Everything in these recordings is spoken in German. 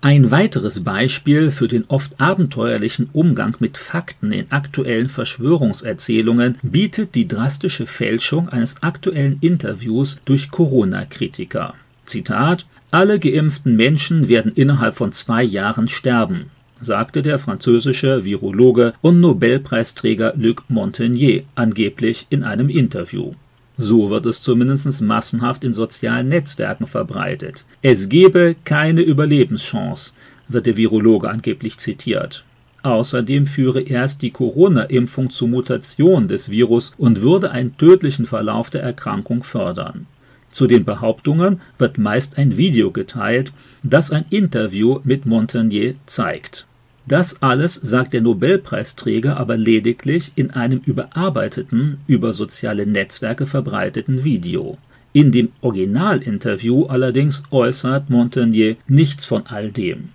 Ein weiteres Beispiel für den oft abenteuerlichen Umgang mit Fakten in aktuellen Verschwörungserzählungen bietet die drastische Fälschung eines aktuellen Interviews durch Corona-Kritiker. Zitat Alle geimpften Menschen werden innerhalb von zwei Jahren sterben, sagte der französische Virologe und Nobelpreisträger Luc Montagnier angeblich in einem Interview. So wird es zumindest massenhaft in sozialen Netzwerken verbreitet. Es gebe keine Überlebenschance, wird der Virologe angeblich zitiert. Außerdem führe erst die Corona-Impfung zu Mutation des Virus und würde einen tödlichen Verlauf der Erkrankung fördern. Zu den Behauptungen wird meist ein Video geteilt, das ein Interview mit Montagnier zeigt. Das alles sagt der Nobelpreisträger aber lediglich in einem überarbeiteten, über soziale Netzwerke verbreiteten Video. In dem Originalinterview allerdings äußert Montagnier nichts von all dem.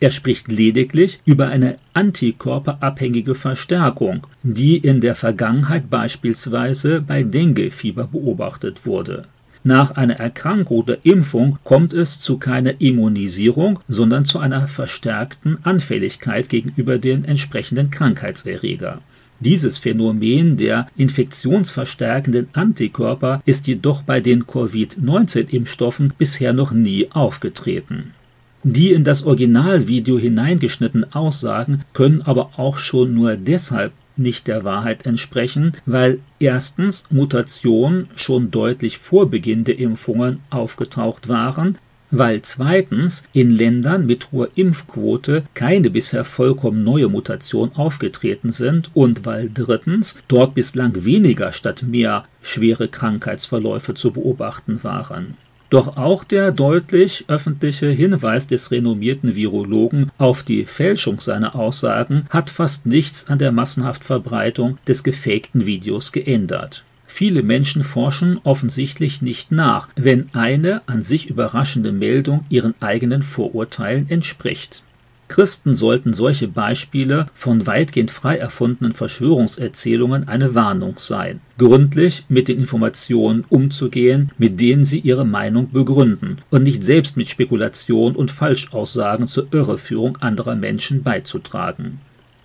Er spricht lediglich über eine antikörperabhängige Verstärkung, die in der Vergangenheit beispielsweise bei Dengue-Fieber beobachtet wurde. Nach einer Erkrankung oder Impfung kommt es zu keiner Immunisierung, sondern zu einer verstärkten Anfälligkeit gegenüber den entsprechenden Krankheitserreger. Dieses Phänomen der infektionsverstärkenden Antikörper ist jedoch bei den Covid-19-Impfstoffen bisher noch nie aufgetreten. Die in das Originalvideo hineingeschnittenen Aussagen können aber auch schon nur deshalb nicht der Wahrheit entsprechen, weil erstens Mutationen schon deutlich vor Beginn der Impfungen aufgetaucht waren, weil zweitens in Ländern mit hoher Impfquote keine bisher vollkommen neue Mutationen aufgetreten sind und weil drittens dort bislang weniger statt mehr schwere Krankheitsverläufe zu beobachten waren. Doch auch der deutlich öffentliche Hinweis des renommierten Virologen auf die Fälschung seiner Aussagen hat fast nichts an der massenhaften Verbreitung des gefakten Videos geändert. Viele Menschen forschen offensichtlich nicht nach, wenn eine an sich überraschende Meldung ihren eigenen Vorurteilen entspricht. Christen sollten solche Beispiele von weitgehend frei erfundenen Verschwörungserzählungen eine Warnung sein, gründlich mit den Informationen umzugehen, mit denen sie ihre Meinung begründen, und nicht selbst mit Spekulation und Falschaussagen zur Irreführung anderer Menschen beizutragen.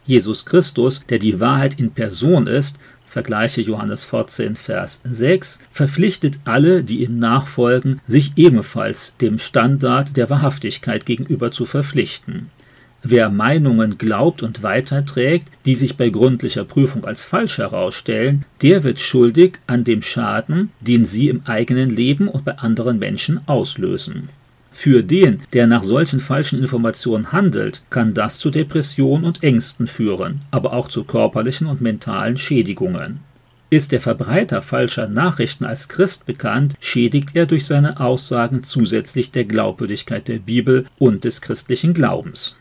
Jesus Christus, der die Wahrheit in Person ist, Vergleiche Johannes 14, Vers 6, verpflichtet alle, die ihm nachfolgen, sich ebenfalls dem Standard der Wahrhaftigkeit gegenüber zu verpflichten. Wer Meinungen glaubt und weiterträgt, die sich bei gründlicher Prüfung als falsch herausstellen, der wird schuldig an dem Schaden, den sie im eigenen Leben und bei anderen Menschen auslösen. Für den, der nach solchen falschen Informationen handelt, kann das zu Depressionen und Ängsten führen, aber auch zu körperlichen und mentalen Schädigungen. Ist der Verbreiter falscher Nachrichten als Christ bekannt, schädigt er durch seine Aussagen zusätzlich der Glaubwürdigkeit der Bibel und des christlichen Glaubens.